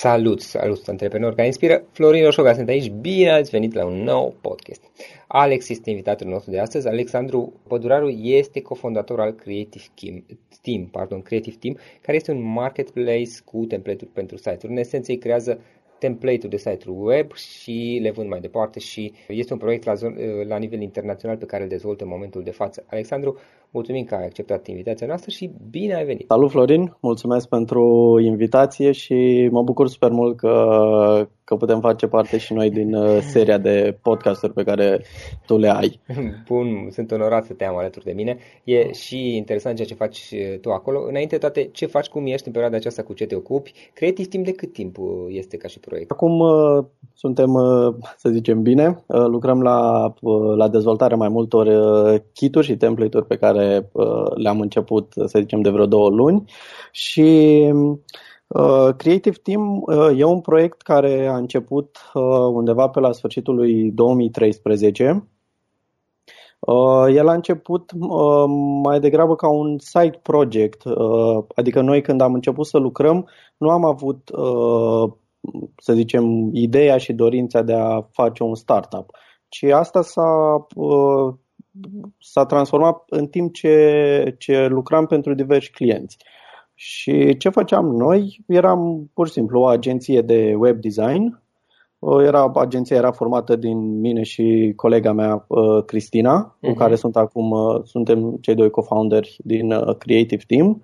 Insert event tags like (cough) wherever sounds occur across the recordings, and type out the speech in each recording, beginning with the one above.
Salut, salut, antreprenori care inspiră. Florin Roșoga sunt aici. Bine ați venit la un nou podcast. Alex este invitatul nostru de astăzi. Alexandru Păduraru este cofondator al Creative Team, Team, pardon, Creative Team, care este un marketplace cu template-uri pentru site-uri. În esență, îi creează template-uri de site-uri web și le vând mai departe și este un proiect la, la nivel internațional pe care îl dezvoltă în momentul de față. Alexandru, mulțumim că ai acceptat invitația noastră și bine ai venit! Salut Florin, mulțumesc pentru invitație și mă bucur super mult că, că putem face parte și noi din uh, seria de podcasturi pe care tu le ai. (laughs) Bun, sunt onorat să te am alături de mine. E și interesant ceea ce faci uh, tu acolo. Înainte de toate, ce faci, cum ești în perioada aceasta, cu ce te ocupi? Creativ timp de cât timp uh, este ca și proiect? Acum suntem, să zicem, bine. Lucrăm la, la dezvoltarea mai multor kituri și template-uri pe care le-am început, să zicem, de vreo două luni și Uh, Creative Team uh, e un proiect care a început uh, undeva pe la sfârșitul lui 2013. El a început mai degrabă ca un side project, adică noi când am început să lucrăm nu am avut, să zicem, ideea și dorința de a face un startup, ci asta s-a, s-a transformat în timp ce, ce lucram pentru diversi clienți. Și ce făceam noi? Eram pur și simplu o agenție de web design. Era, agenția era formată din mine și colega mea, uh, Cristina, uh-huh. cu mhm. care sunt acum, uh, suntem cei doi co-founderi din uh, Creative Team.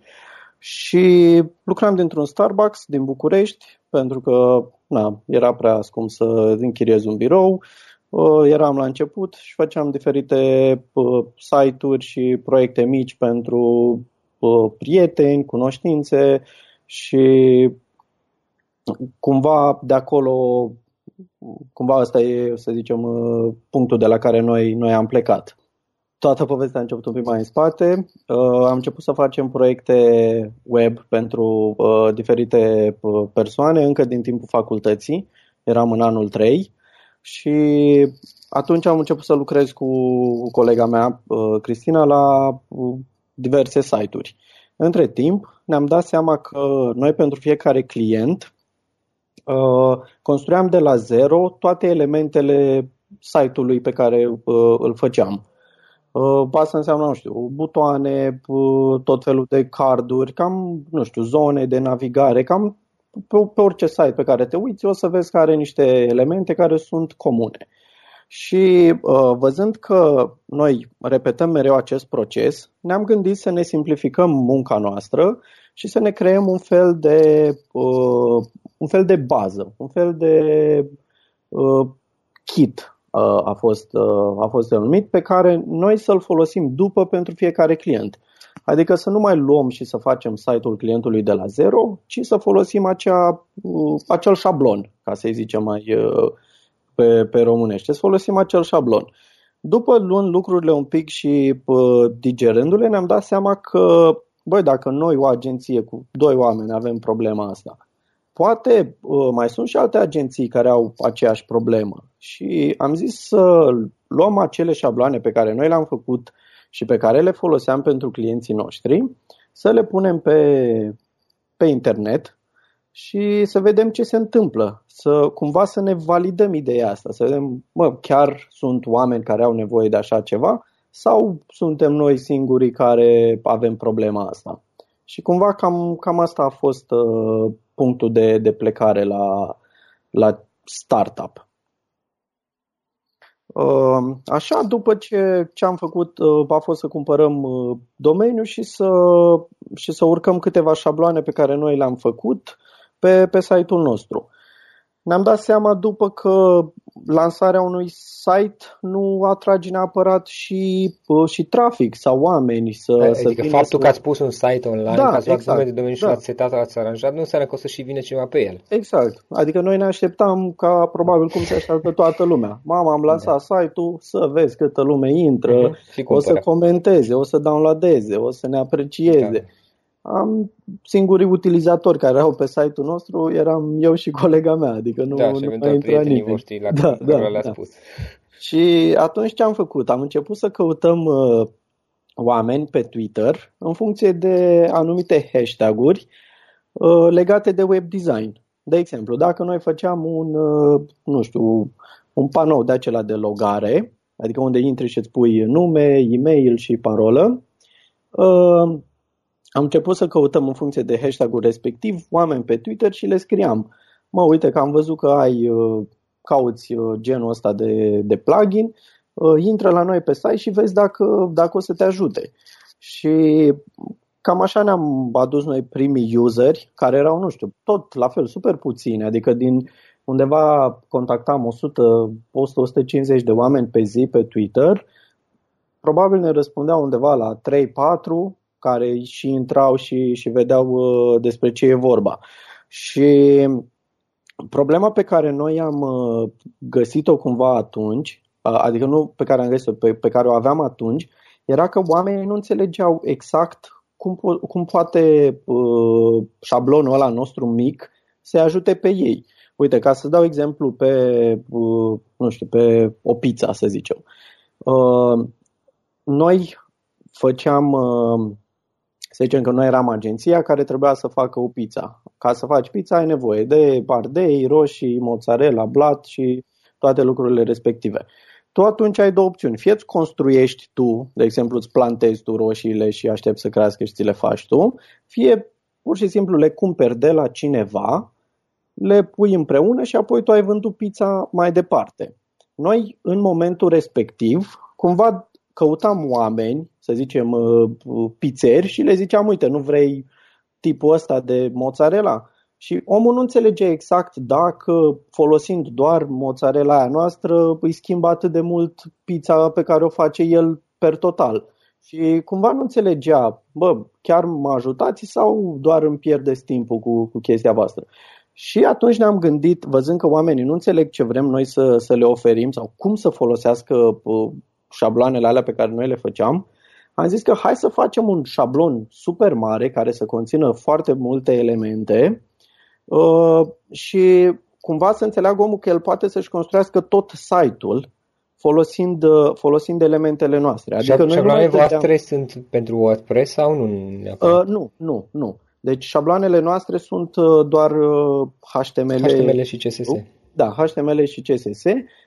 Și lucram dintr-un Starbucks din București, pentru că na, era prea scump să închiriez un birou. Eram la început și făceam diferite site-uri și proiecte mici pentru prieteni, cunoștințe și cumva de acolo, cumva ăsta e, să zicem, punctul de la care noi, noi am plecat. Toată povestea a început un pic mai în spate. Uh, am început să facem proiecte web pentru uh, diferite uh, persoane încă din timpul facultății. Eram în anul 3 și atunci am început să lucrez cu colega mea, Cristina, la diverse site-uri. Între timp, ne-am dat seama că noi pentru fiecare client uh, construiam de la zero toate elementele site-ului pe care uh, îl făceam. Uh, asta înseamnă, nu știu, butoane, tot felul de carduri, cam, nu știu, zone de navigare, cam pe, pe orice site pe care te uiți o să vezi că are niște elemente care sunt comune. Și uh, văzând că noi repetăm mereu acest proces, ne-am gândit să ne simplificăm munca noastră și să ne creăm un fel de, uh, un fel de bază, un fel de uh, kit uh, a, fost, uh, a fost denumit, pe care noi să-l folosim după pentru fiecare client. Adică să nu mai luăm și să facem site-ul clientului de la zero, ci să folosim acea, uh, acel șablon, ca să-i zicem mai, uh, pe, pe românește, să folosim acel șablon. După luând lucrurile un pic și uh, digerându-le, ne-am dat seama că, băi, dacă noi, o agenție cu doi oameni, avem problema asta, poate uh, mai sunt și alte agenții care au aceeași problemă. Și am zis să luăm acele șabloane pe care noi le-am făcut și pe care le foloseam pentru clienții noștri, să le punem pe, pe internet și să vedem ce se întâmplă, să cumva să ne validăm ideea asta, să vedem, mă, chiar sunt oameni care au nevoie de așa ceva sau suntem noi singurii care avem problema asta. Și cumva cam, cam asta a fost uh, punctul de, de plecare la, la startup. Uh, așa, după ce, ce am făcut uh, a fost să cumpărăm uh, domeniul și să, și să urcăm câteva șabloane pe care noi le-am făcut pe, pe site-ul nostru. Ne-am dat seama după că lansarea unui site nu atrage neapărat și, uh, și trafic sau oameni să Adică să faptul să... că ați pus un site online, da, că ați luat exact, de domeniu și da. l-ați setat, l-ați aranjat, nu înseamnă că o să și vine cineva pe el. Exact. Adică noi ne așteptam ca probabil cum se așteaptă toată lumea. Mama, am lansat da. site-ul să vezi câtă lume intră, uh-huh. o să comenteze, o să downloadeze, o să ne aprecieze. Da am singurii utilizatori care au pe site-ul nostru eram eu și colega mea, adică nu, da, nu mai intra nimeni. Voștri la da, da, le-a da. spus. Și atunci ce am făcut? Am început să căutăm uh, oameni pe Twitter în funcție de anumite hashtag-uri uh, legate de web design. De exemplu, dacă noi făceam un, nu știu, un panou de acela de logare, adică unde intri și îți pui nume, e-mail și parolă, am început să căutăm în funcție de hashtag-ul respectiv oameni pe Twitter și le scriam. Mă, uite că am văzut că ai, cauți genul ăsta de, de plugin, intră la noi pe site și vezi dacă, dacă o să te ajute. Și cam așa ne-am adus noi primii useri, care erau, nu știu, tot la fel, super puțini, adică din undeva contactam 100-150 de oameni pe zi pe Twitter, probabil ne răspundeau undeva la 3-4, care și intrau și, și vedeau uh, despre ce e vorba. Și problema pe care noi am uh, găsit-o cumva atunci, adică nu pe care am găsit-o, pe, pe care o aveam atunci, era că oamenii nu înțelegeau exact cum, po- cum poate uh, șablonul ăla nostru mic să ajute pe ei. Uite, ca să dau exemplu pe, uh, nu știu, pe o pizza, să zicem. Uh, noi făceam, uh, să zicem că noi eram agenția care trebuia să facă o pizza. Ca să faci pizza ai nevoie de ardei, roșii, mozzarella, blat și toate lucrurile respective tu atunci ai două opțiuni. Fie îți construiești tu, de exemplu îți plantezi tu roșiile și aștepți să crească și ți le faci tu, fie pur și simplu le cumperi de la cineva, le pui împreună și apoi tu ai vândut pizza mai departe. Noi, în momentul respectiv, cumva căutam oameni, să zicem, uh, pizzeri și le ziceam, uite, nu vrei tipul ăsta de mozzarella? Și omul nu înțelege exact dacă folosind doar mozzarella aia noastră îi schimbă atât de mult pizza pe care o face el per total. Și cumva nu înțelegea, bă, chiar mă ajutați sau doar îmi pierdeți timpul cu, cu chestia voastră. Și atunci ne-am gândit, văzând că oamenii nu înțeleg ce vrem noi să, să le oferim sau cum să folosească uh, șabloanele alea pe care noi le făceam, am zis că hai să facem un șablon super mare care să conțină foarte multe elemente Uh, și cumva să înțeleagă omul că el poate să-și construiască tot site-ul folosind, uh, folosind elementele noastre. Adică și șabloanele voastre sunt pentru WordPress sau nu? Uh, nu, nu, nu. Deci șabloanele noastre sunt uh, doar HTML, HTML și CSS. Da, HTML și CSS,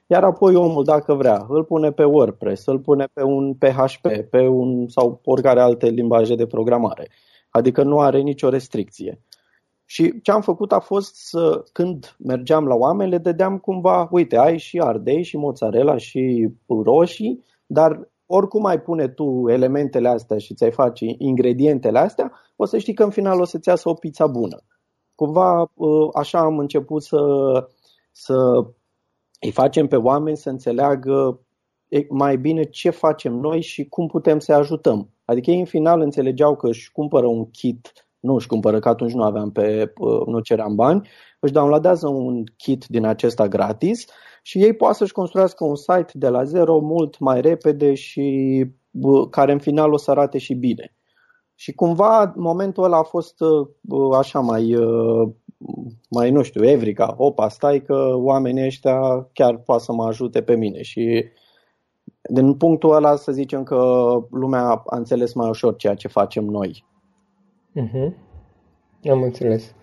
iar apoi omul, dacă vrea, îl pune pe WordPress, îl pune pe un PHP, pe un sau oricare alte limbaje de programare. Adică nu are nicio restricție. Și ce am făcut a fost să, când mergeam la oameni, le dădeam cumva, uite, ai și ardei și mozzarella și roșii, dar oricum ai pune tu elementele astea și ți-ai face ingredientele astea, o să știi că în final o să-ți iasă o pizza bună. Cumva ă, așa am început să, să îi facem pe oameni să înțeleagă mai bine ce facem noi și cum putem să ajutăm. Adică ei în final înțelegeau că își cumpără un kit nu își cumpără, că atunci nu aveam pe, nu ceream bani, își downloadează un kit din acesta gratis și ei poate să-și construiască un site de la zero mult mai repede și care în final o să arate și bine. Și cumva momentul ăla a fost așa mai, mai nu știu, evrica, opa, stai că oamenii ăștia chiar poate să mă ajute pe mine și din punctul ăla să zicem că lumea a înțeles mai ușor ceea ce facem noi. Uh-huh. Am înțeles.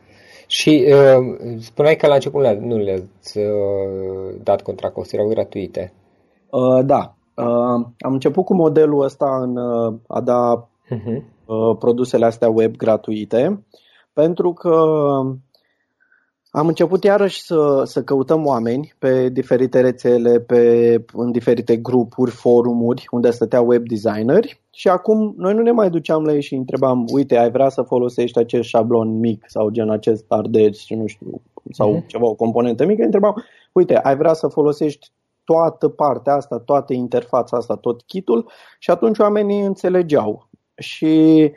Și uh, spuneai că la început nu le-ați uh, dat contracost, erau gratuite. Uh, da. Uh, am început cu modelul ăsta în uh, a da uh-huh. uh, produsele astea web gratuite, pentru că am început iarăși să, să căutăm oameni pe diferite rețele, pe, în diferite grupuri, forumuri unde stăteau web designeri și acum noi nu ne mai duceam la ei și întrebam, uite, ai vrea să folosești acest șablon mic sau gen acest ardez și nu știu, sau uh-huh. ceva, o componentă mică, întrebam, uite, ai vrea să folosești toată partea asta, toată interfața asta, tot kitul și atunci oamenii înțelegeau. Și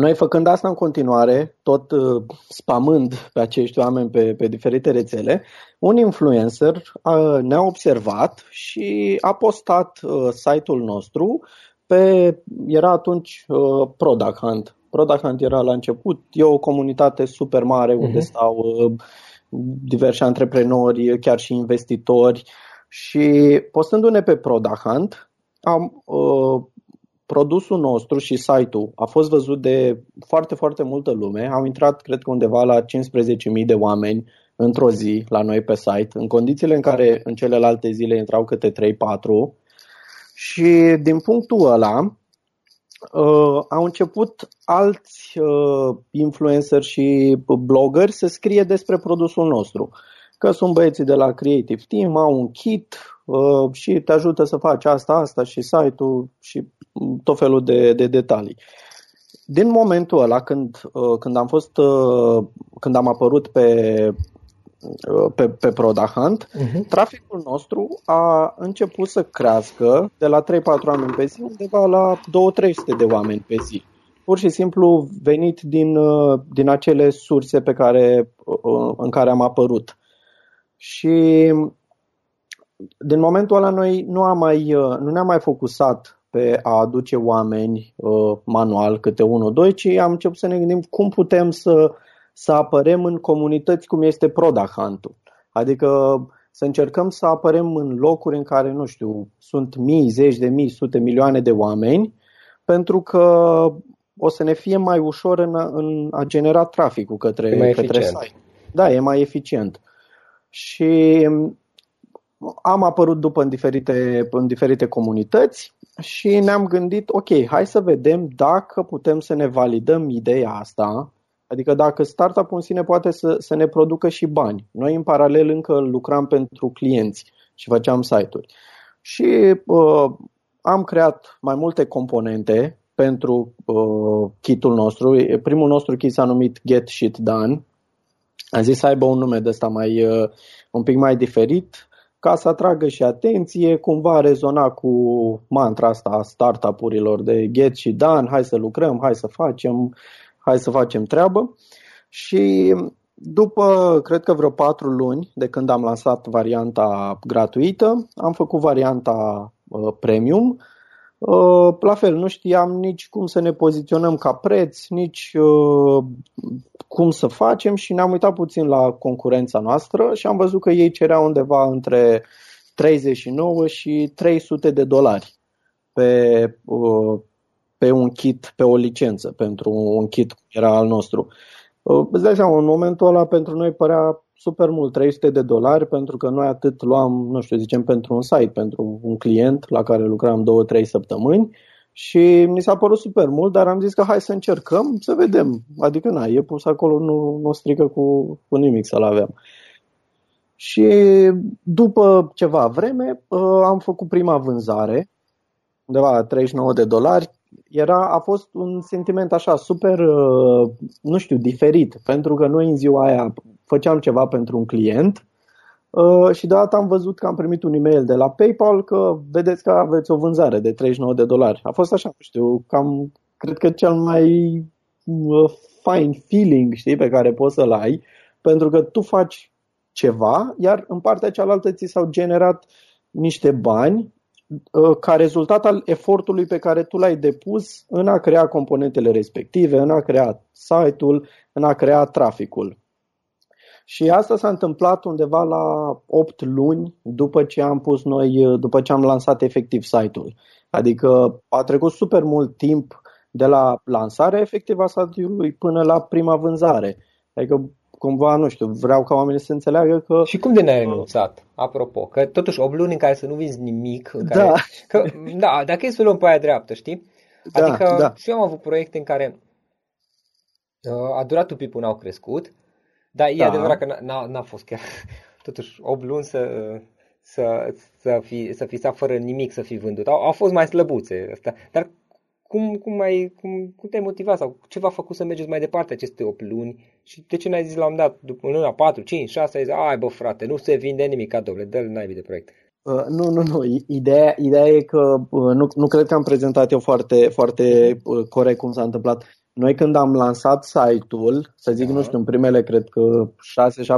noi făcând asta în continuare, tot uh, spamând pe acești oameni pe, pe diferite rețele, un influencer uh, ne-a observat și a postat uh, site-ul nostru pe, era atunci uh, Product Hunt. Product Hunt era la început, e o comunitate super mare uh-huh. unde stau uh, diversi antreprenori, chiar și investitori și postându-ne pe Product Hunt, am uh, produsul nostru și site-ul a fost văzut de foarte, foarte multă lume. Au intrat, cred că undeva la 15.000 de oameni într-o zi la noi pe site, în condițiile în care în celelalte zile intrau câte 3-4. Și din punctul ăla uh, au început alți uh, influenceri și bloggeri să scrie despre produsul nostru. Că sunt băieții de la Creative Team, au un kit uh, și te ajută să faci asta, asta și site-ul și tot felul de, de detalii. Din momentul ăla, când, uh, când am fost, uh, când am apărut pe Uh, pe, pe ProdaHunt, uh-huh. traficul nostru a început să crească de la 3-4 oameni pe zi undeva la 2-300 de oameni pe zi. Pur și simplu venit din, uh, din acele surse pe care, uh, în care am apărut. Și din momentul ăla noi nu, am mai, nu ne-am mai focusat pe a aduce oameni manual câte unul, doi, ci am început să ne gândim cum putem să să apărem în comunități cum este Prodahantul. Adică să încercăm să apărem în locuri în care, nu știu, sunt mii, zeci de mii, sute milioane de oameni, pentru că o să ne fie mai ușor în a, în a genera traficul către, mai către eficient. site. Da, e mai eficient. Și am apărut după în diferite, în diferite comunități și ne-am gândit, ok, hai să vedem dacă putem să ne validăm ideea asta Adică dacă startup-ul în sine poate să, să ne producă și bani. Noi în paralel încă lucram pentru clienți și făceam site-uri. Și uh, am creat mai multe componente pentru uh, kitul nostru. Primul nostru kit s-a numit Get Shit Done. Am zis să aibă un nume de ăsta mai, uh, un pic mai diferit ca să atragă și atenție, cumva rezona cu mantra asta a startup-urilor de get și done, hai să lucrăm, hai să facem, hai să facem treabă. Și după, cred că vreo patru luni de când am lansat varianta gratuită, am făcut varianta uh, premium. Uh, la fel, nu știam nici cum să ne poziționăm ca preț, nici uh, cum să facem și ne-am uitat puțin la concurența noastră și am văzut că ei cereau undeva între 39 și 300 de dolari pe, uh, pe un kit, pe o licență pentru un kit cum era al nostru. Uh, îți dai seama, în momentul ăla pentru noi părea super mult, 300 de dolari, pentru că noi atât luam, nu știu, zicem pentru un site, pentru un client la care lucram 2-3 săptămâni și mi s-a părut super mult, dar am zis că hai să încercăm să vedem. Adică, na, e pus acolo, nu, nu strică cu, cu nimic să-l avem. Și după ceva vreme uh, am făcut prima vânzare, undeva la 39 de dolari, era, a fost un sentiment așa super, uh, nu știu, diferit, pentru că noi în ziua aia făceam ceva pentru un client uh, și deodată am văzut că am primit un e-mail de la PayPal că vedeți că aveți o vânzare de 39 de dolari. A fost așa, nu știu, cam, cred că cel mai uh, fine feeling, știi, pe care poți să-l ai, pentru că tu faci ceva, iar în partea cealaltă ți s-au generat niște bani Uh, ca rezultat al efortului pe care tu l-ai depus în a crea componentele respective, în a crea site-ul, în a crea traficul. Și asta s-a întâmplat undeva la 8 luni după ce am pus noi, uh, după ce am lansat efectiv site-ul. Adică a trecut super mult timp de la lansarea efectivă a site-ului până la prima vânzare. Adică cumva, nu știu, vreau ca oamenii să înțeleagă că... Și cum de ne-ai renunțat? Apropo, că totuși 8 luni în care să nu vinzi nimic, în care, da. Că, da, dacă e să luăm pe aia dreaptă, știi? Da, Adică da. și eu am avut proiecte în care uh, a durat un pic până au crescut, dar e Da. adevărat că n-a- n-a, n-a fost chiar, (laughs) totuși 8 luni să, să, să, fi, să fi stat fără nimic să fi vândut. Au, au fost mai slăbuțe astea, dar cum, cum, ai, cum, cum te-ai motivat sau ce v-a făcut să mergeți mai departe aceste 8 luni și de ce n-ai zis la un dat, după luna 4, 5, 6, ai zis, ai bă frate, nu se vinde nimic cadoule, dă-l naibii de proiect. Uh, nu, nu, nu. Ideea, ideea e că uh, nu, nu cred că am prezentat eu foarte, foarte uh, corect cum s-a întâmplat. Noi când am lansat site-ul, să zic, Da. nu știu, în primele, cred că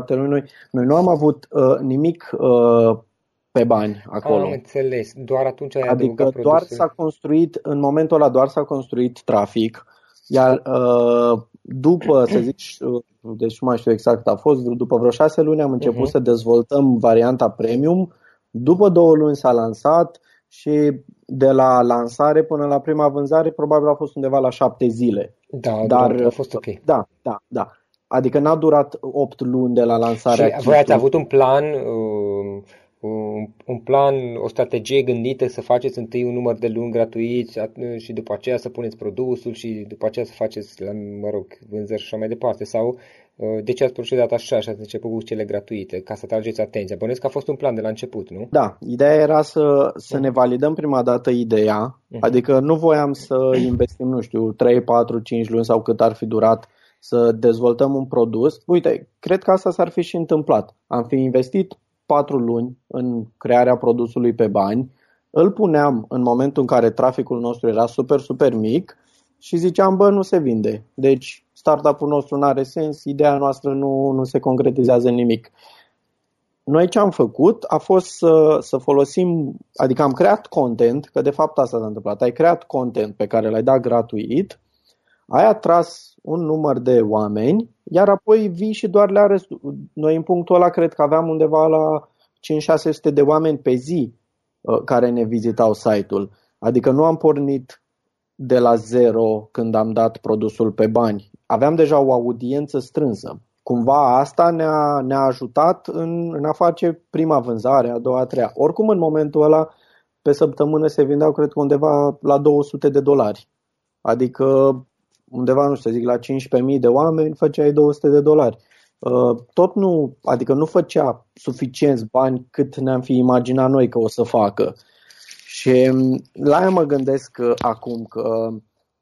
6-7 luni, noi, noi nu am avut uh, nimic uh, pe bani acolo. Am înțeles, doar atunci ai Adică adăugat doar produsul. s-a construit, în momentul ăla doar s-a construit trafic, iar uh, după, să zic, uh, deci nu mai știu exact, a fost după vreo șase luni am început Mhm. să dezvoltăm varianta premium, după două luni s-a lansat, și de la lansare până la prima vânzare probabil a fost undeva la șapte zile. Da, Dar, a fost ok. Da, da, da. Adică n-a durat 8 luni de la lansarea. Și voi ați avut un plan, uh, un, un plan, o strategie gândită să faceți întâi un număr de luni gratuiți și după aceea să puneți produsul și după aceea să faceți, mă rog, vânzări și așa mai departe? Sau uh, de ce ați procedat așa și ați început cu cele gratuite, ca să trageți atenția? Bănuiesc că a fost un plan de la început, nu? Da, ideea era să, să ne validăm prima dată ideea, uh-huh. adică nu voiam să investim, nu știu, 3, 4, 5 luni sau cât ar fi durat să dezvoltăm un produs. Uite, cred că asta s-ar fi și întâmplat. Am fi investit patru luni în crearea produsului pe bani, îl puneam în momentul în care traficul nostru era super, super mic și ziceam, bă, nu se vinde. Deci startup-ul nostru nu are sens, ideea noastră nu, nu se concretizează în nimic. Noi ce am făcut a fost să, să folosim, adică am creat content, că de fapt asta s-a întâmplat, ai creat content pe care l-ai dat gratuit, ai atras un număr de oameni, iar apoi vii și doar le arăți. Noi în punctul ăla cred că aveam undeva la 5-600 de oameni pe zi uh, care ne vizitau site-ul. Adică nu am pornit de la zero când am dat produsul pe bani. Aveam deja o audiență strânsă. Cumva asta ne-a, ne-a ajutat în, în a face prima vânzare, a doua, a treia. Oricum în momentul ăla pe săptămână se vindeau cred că undeva la 200 de dolari. Adică undeva, nu știu, zic, la 15.000 de oameni, făceai 200 de dolari. Uh, tot nu, adică nu făcea suficienți bani cât ne-am fi imaginat noi că o să facă. Și um, la aia mă gândesc acum că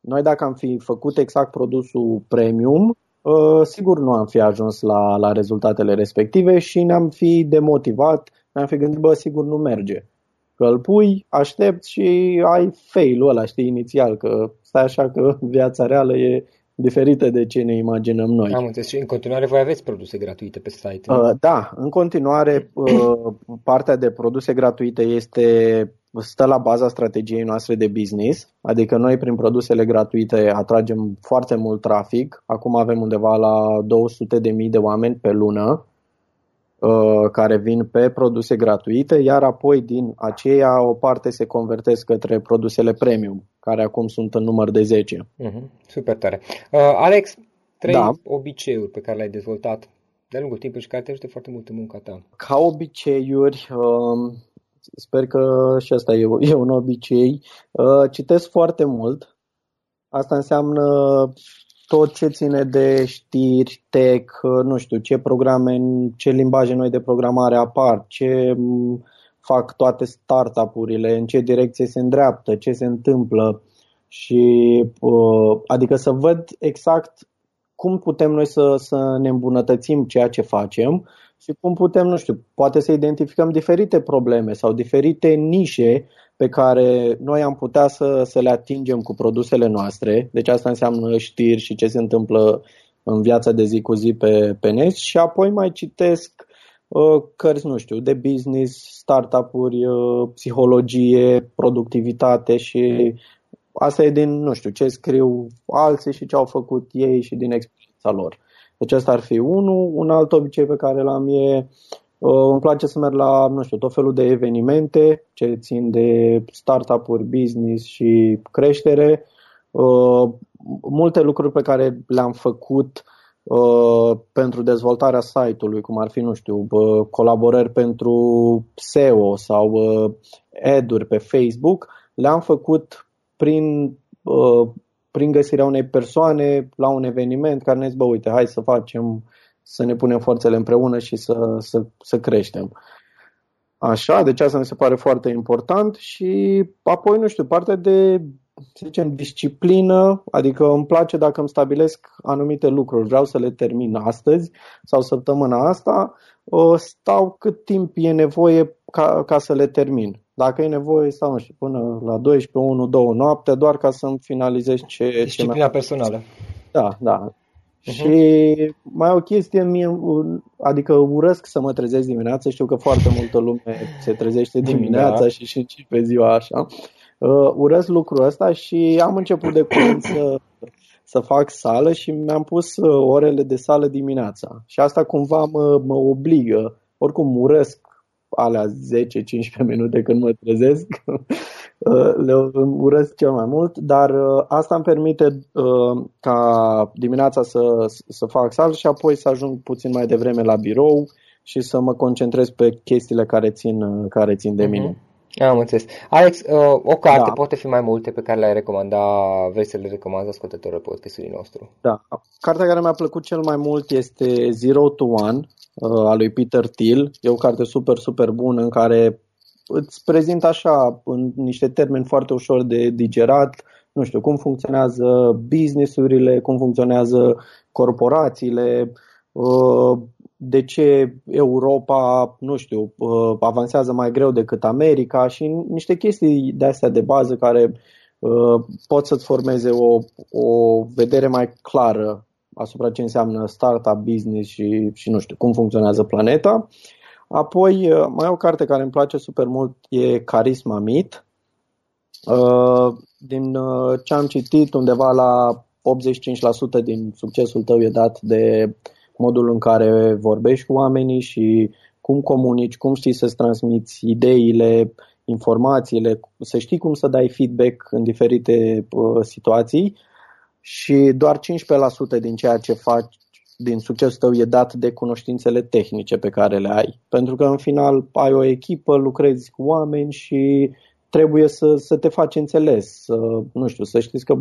noi dacă am fi făcut exact produsul premium, uh, sigur nu am fi ajuns la, la rezultatele respective și ne-am fi demotivat, ne-am fi gândit, bă, sigur nu merge. Că îl pui, aștepți și ai fail-ul ăla, știi, inițial, că stai așa că (laughs) viața reală e diferită de ce ne imaginăm noi. Am înțeles. Și în continuare voi aveți produse gratuite pe site? Uh, da, în continuare uh, partea de produse gratuite este stă la baza strategiei noastre de business, adică noi prin produsele gratuite atragem foarte mult trafic. Acum avem undeva la 200.000 de oameni pe lună Uh, care vin pe produse gratuite, iar apoi din aceea o parte se convertesc către produsele premium, care acum sunt în număr de 10. Uh-huh. Mhm, super tare. Uh, Alex, trei da. obiceiuri pe care le-ai dezvoltat de-a lungul timpului și care te ajută foarte mult în munca ta. Ca obiceiuri, uh, sper că și asta e, e un obicei, uh, citesc foarte mult. Asta înseamnă tot ce ține de știri, tech, nu știu, ce programe, ce limbaje noi de programare apar, ce fac toate startup-urile, în ce direcție se îndreaptă, ce se întâmplă și uh, adică să văd exact cum putem noi să, să ne îmbunătățim ceea ce facem și cum putem, nu știu, poate să identificăm diferite probleme sau diferite nișe pe care noi am putea să, să le atingem cu produsele noastre. Deci asta înseamnă știri și ce se întâmplă în viața de zi cu zi pe, pe net și apoi mai citesc uh, cărți, nu știu, de business, startup-uri, uh, psihologie, productivitate și asta e din, nu știu, ce scriu alții și ce au făcut ei și din experiența lor. Deci asta ar fi unul. Un alt obicei pe care l-am e uh, îmi place să merg la, nu știu, tot felul de evenimente ce țin de startup-uri, business și creștere. Uh, multe lucruri pe care le-am făcut uh, pentru dezvoltarea site-ului, cum ar fi, nu știu, colaborări pentru SEO sau ad-uri pe Facebook, le-am făcut prin prin găsirea unei persoane la un eveniment care ne zice, bă, uite, hai să facem, să ne punem forțele împreună și să, să, să creștem. Așa, deci asta mi se pare foarte important și apoi, nu știu, partea de, să zicem, disciplină, adică îmi place dacă îmi stabilesc anumite lucruri, vreau să le termin astăzi sau săptămâna asta, stau cât timp e nevoie ca, ca să le termin. Dacă e nevoie, stau, nu știu, până la 12, 1, 2 noapte, doar ca să-mi finalizez ce... Disciplina ce personală. Da, da. Uh-huh. Și mai o chestie, mie, adică urăsc să mă trezesc dimineața, știu că foarte multă lume se trezește (laughs) dimineața da. și, și, și pe ziua așa. Uh, urăsc lucrul ăsta și am început de curând să, să fac sală și mi-am pus uh, orele de sală dimineața. Și asta cumva mă, mă obligă, oricum urăsc alea 10-15 minute când mă trezesc. (laughs) Le urăsc cel mai mult, dar asta îmi permite ca dimineața să, să fac sal și apoi să ajung puțin mai devreme la birou și să mă concentrez pe chestiile care țin, care țin de uh-huh. mine. Am înțeles. Alex, uh, o carte, da. poate fi mai multe pe care le-ai recomanda, vrei să le recomanzi ascultătorul podcastului nostru? Da. Cartea care mi-a plăcut cel mai mult este Zero to One, uh, a lui Peter Thiel. E o carte super, super bună în care îți prezint așa, în niște termeni foarte ușor de digerat, nu știu, cum funcționează businessurile, cum funcționează corporațiile, uh, de ce Europa, nu știu, uh, avansează mai greu decât America și niște chestii de astea de bază care uh, pot să-ți formeze o, o vedere mai clară asupra ce înseamnă startup business și, și nu știu, cum funcționează planeta. Apoi, uh, mai o carte care îmi place super mult e Carisma Meet. Din ce am citit, undeva la 85% din succesul tău e dat de modul în care vorbești cu oamenii și cum comunici, cum știi să-ți transmiți ideile, informațiile, să știi cum să dai feedback în diferite uh, situații și doar 15% din ceea ce faci din succesul tău e dat de cunoștințele tehnice pe care le ai. Pentru că în final ai o echipă, lucrezi cu oameni și trebuie să, să te faci înțeles, să, nu știu, să știți că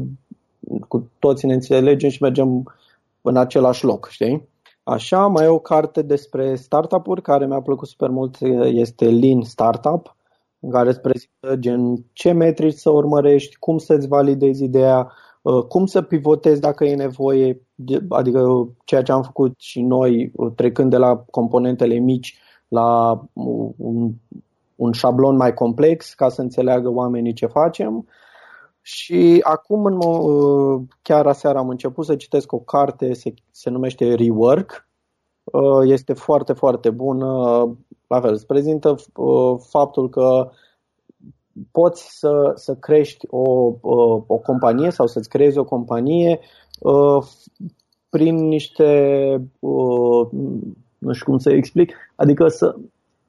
cu toți ne înțelegem și mergem în același loc, știi? Așa, mai e o carte despre startup-uri care mi-a plăcut super mult, este Lean Startup, în care îți prezintă gen ce metrici să urmărești, cum să-ți validezi ideea, uh, cum să pivotezi dacă e nevoie, adică ceea ce am făcut și noi, uh, trecând de la componentele mici la un, un șablon mai complex ca să înțeleagă oamenii ce facem. Și acum, în, uh, chiar aseară am început să citesc o carte, se, se numește Rework. Uh, este foarte, foarte bună. La fel, îți prezintă uh, faptul că poți să, să crești o, o companie sau să-ți creezi o companie prin niște, nu știu cum să explic, adică să,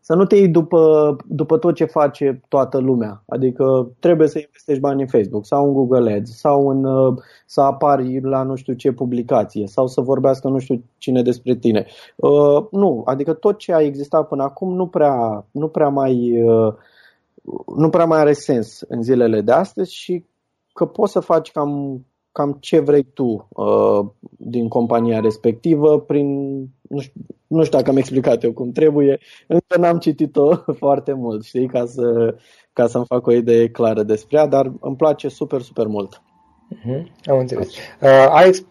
să nu te iei după, după tot ce face toată lumea. Adică trebuie să investești bani în Facebook sau în Google Ads sau în, uh, să apari la nu știu ce publicație sau să vorbească nu știu cine despre tine. Uh, nu, adică tot ce a existat până acum nu prea, nu prea mai uh, nu prea mai are sens în zilele de astăzi și că poți să faci cam cam ce vrei tu uh, din compania respectivă prin, nu știu, nu știu dacă am explicat eu cum trebuie, încă n-am citit-o (laughs) foarte mult, știi, ca, să, ca să-mi fac o idee clară despre ea, dar îmi place super, super mult. Uh-huh. Am înțeles. Uh, Alex,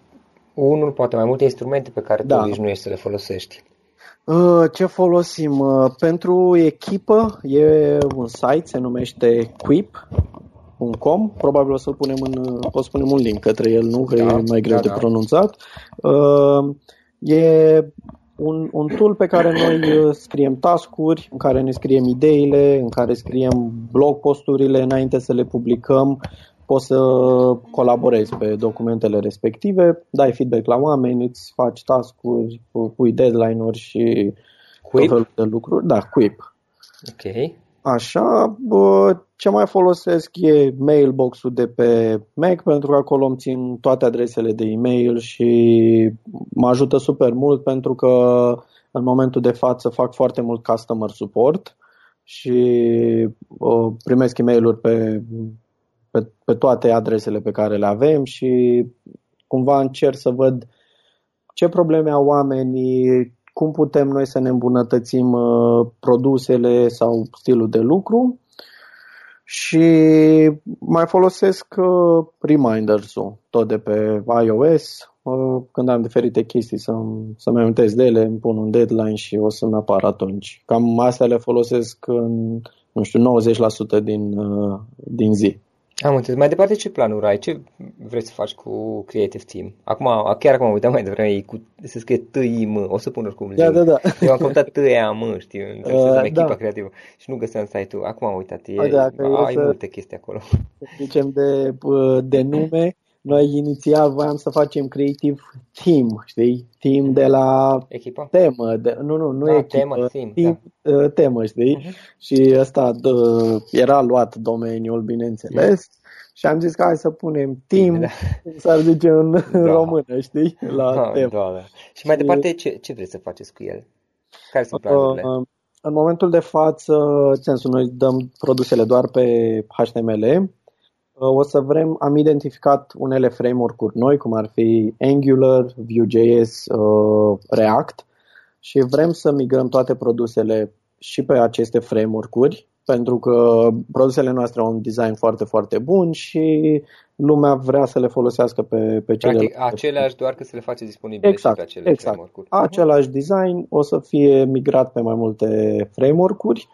unul, poate mai multe instrumente pe care da. tu obișnuiești să le foloseești. Uh, ce folosim? Uh, pentru echipă e un site, se numește Quip, com. Probabil o să punem în, o să punem un link către el, nu? Că da, e mai greu da, de da. pronunțat. Uh, e un, un tool pe care noi uh, scriem task-uri, în care ne scriem ideile, în care scriem blog posturile înainte să le publicăm, poți să colaborezi pe documentele respective, dai feedback la oameni, îți faci task-uri, pui deadline-uri și Quip? tot felul de lucruri. Da, Quip. Ok. Așa, bă, ce mai folosesc e mailbox-ul de pe Mac pentru că acolo îmi țin toate adresele de e-mail și mă ajută super mult pentru că în momentul de față fac foarte mult customer support și uh, primesc e mail pe, pe, pe toate adresele pe care le avem și cumva încerc să văd ce probleme au oamenii, cum putem noi să ne îmbunătățim uh, produsele sau stilul de lucru și mai folosesc uh, reminders-ul tot de pe iOS. Uh, când am diferite chestii să, să-mi amintesc de ele, îmi pun un deadline și o să-mi apară atunci. Cam astea le folosesc în, nu știu, 90% din, din zi. Am înțeles. Mai departe, ce planuri ai? Ce vreți să faci cu Creative Team? Acum, chiar acum am uitat mai devreme, cu, se scrie TIM, o să pun oricum Da, da, da. Eu am căutat TIAM, știu, (laughs) uh, da. echipa creativă și nu găseam site-ul. Acum am uitat, e, a, da, ai să... multe chestii acolo. Să zicem de, de nume, noi inițial voiam să facem creative team, știi? Team de la Echipă? temă. De, nu, nu, nu Da, echipă. temă, team, team uh, temă, știi? Mhm. Și ăsta dă, era luat domeniul, bineînțeles. Și am zis că hai să punem team, Da. cum s-ar zice în Da. română, știi? La Da, temă. da, da. Și mai Și- departe, ce, ce vreți să faceți cu el? Care sunt planurile? Uh, În momentul de față, sensul, noi dăm produsele doar pe HTML. Uh, O să vrem, am identificat unele framework-uri noi, cum ar fi Angular, Vue.js, uh, React și vrem să migrăm toate produsele și pe aceste framework-uri pentru că produsele noastre au un design foarte, foarte bun și lumea vrea să le folosească pe, pe cele Practic, aceleași, doar că să le faceți disponibile Exact, și pe acele exact. framework-uri. Același design o să fie migrat pe mai multe framework-uri.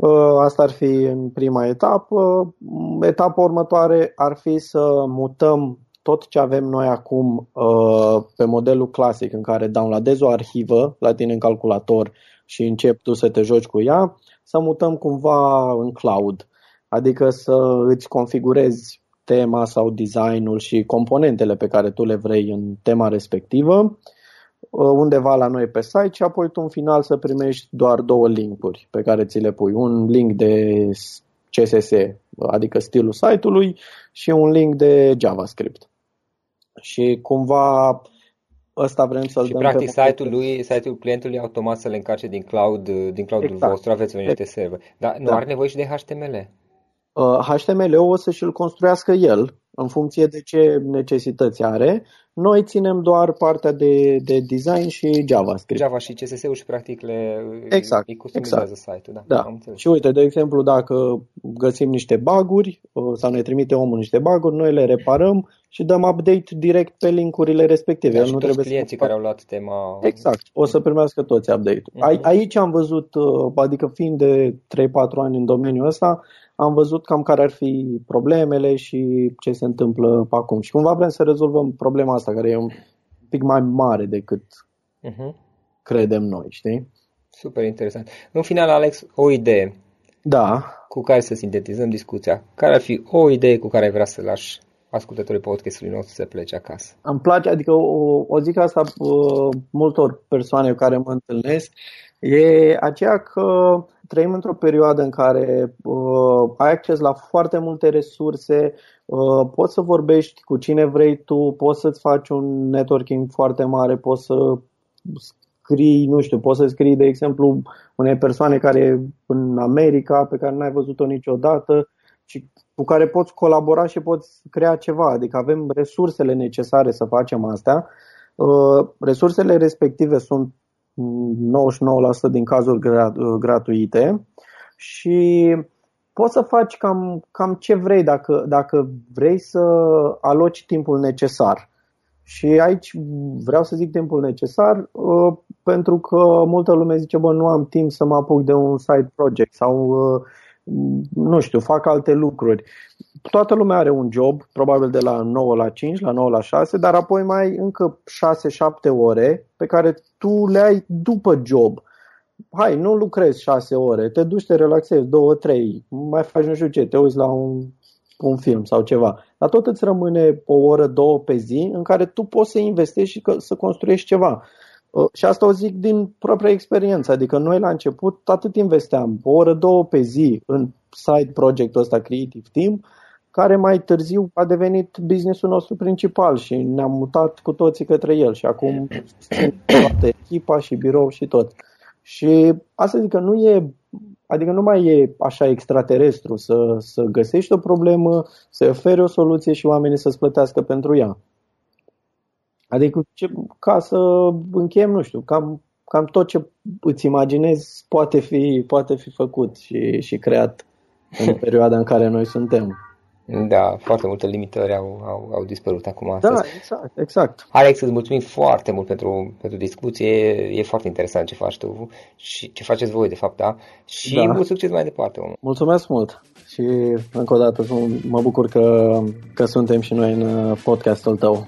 Uh, Asta ar fi în prima etapă. Etapa următoare ar fi să mutăm tot ce avem noi acum uh, pe modelul clasic în care downloadezi o arhivă la tine în calculator și începi tu să te joci cu ea, să mutăm cumva în cloud. Adică să îți configurezi tema sau designul și componentele pe care tu le vrei în tema respectivă uh, undeva la noi pe site și apoi tu în final să primești doar două linkuri pe care ți le pui. Un link de CSS, adică stilul site-ului și un link de JavaScript. Și cumva ăsta vrem să-l Și dăm practic pe site-ul lui, site-ul clientului automat să le încarce din cloud, din cloud-ul Exact. vostru, aveți niște server. Dar nu Da. are nevoie și de HTML. Uh, HTML-ul o să și-l construiască el în funcție de ce necesități are. Noi ținem doar partea de, de design și JavaScript. Java și CSS-ul și practic le Exact, îi customizează site-ul. Da, Da. am înțeles. Și uite, de exemplu, dacă găsim niște baguri uh, sau ne trimite omul niște baguri, noi le reparăm și dăm update direct pe linkurile respective. Da, El și nu toți trebuie clienții să care au luat tema... Exact, o să primească toți update-ul. Mhm. Ai- Aici am văzut, uh, adică fiind de 3-4 ani în domeniul ăsta, am văzut cam care ar fi problemele și ce se întâmplă pe acum. Și cumva vrem să rezolvăm problema asta, care e un pic mai mare decât Mhm. credem noi, știi? Super interesant. În final, Alex, o idee Da, cu care să sintetizăm discuția. Care ar fi o idee cu care ai vrea să lași ascultătorii podcastului nostru să plece acasă? îmi place, adică o, o zic asta uh, multor persoane cu care mă întâlnesc, e aceea că trăim într-o perioadă în care uh, ai acces la foarte multe resurse, uh, poți să vorbești cu cine vrei tu, poți să-ți faci un networking foarte mare, poți să scrii, nu știu, poți să scrii, de exemplu, unei persoane care e în America, pe care n-ai văzut-o niciodată și cu care poți colabora și poți crea ceva. Adică avem resursele necesare să facem asta. Uh, Resursele respective sunt mm, 99% din cazuri gra- uh, gratuite și poți să faci cam, cam ce vrei dacă, dacă vrei să aloci timpul necesar. Și aici vreau să zic timpul necesar uh, pentru că multă lume zice, bă, nu am timp să mă apuc de un side project sau, uh, nu știu, fac alte lucruri. Toată lumea are un job, probabil de la 9 la 5, la 9 la 6, dar apoi mai ai încă 6-7 ore pe care tu le ai după job. Hai, nu lucrezi 6 ore, te duci, te relaxezi 2-3, mai faci nu știu ce, te uiți la un un film sau ceva. Dar tot îți rămâne o oră, două pe zi în care tu poți să investești și că, să construiești ceva. Uh, Și asta o zic din propria experiență. Adică noi la început atât investeam o oră, două pe zi în side projectul ăsta Creative Team, care mai târziu a devenit businessul nostru principal și ne-am mutat cu toții către el și acum susțin toată echipa și birou și tot. Și asta zic că nu e Adică nu mai e așa extraterestru să, să găsești o problemă, să oferi o soluție și oamenii să-ți plătească pentru ea. Adică ce, ca să încheiem, nu știu, cam, cam tot ce îți imaginezi poate fi, poate fi făcut și, și creat în (laughs) perioada în care noi suntem. Da, foarte multe limitări au, au, au dispărut acum astăzi. Da, exact, exact. Alex, îți mulțumim foarte mult pentru, pentru discuție. E, e foarte interesant ce faci tu și ce faceți voi, de fapt, da? Și Da. mult succes mai departe. Om. Mulțumesc mult și încă o dată mă bucur că, că suntem și noi în podcastul tău.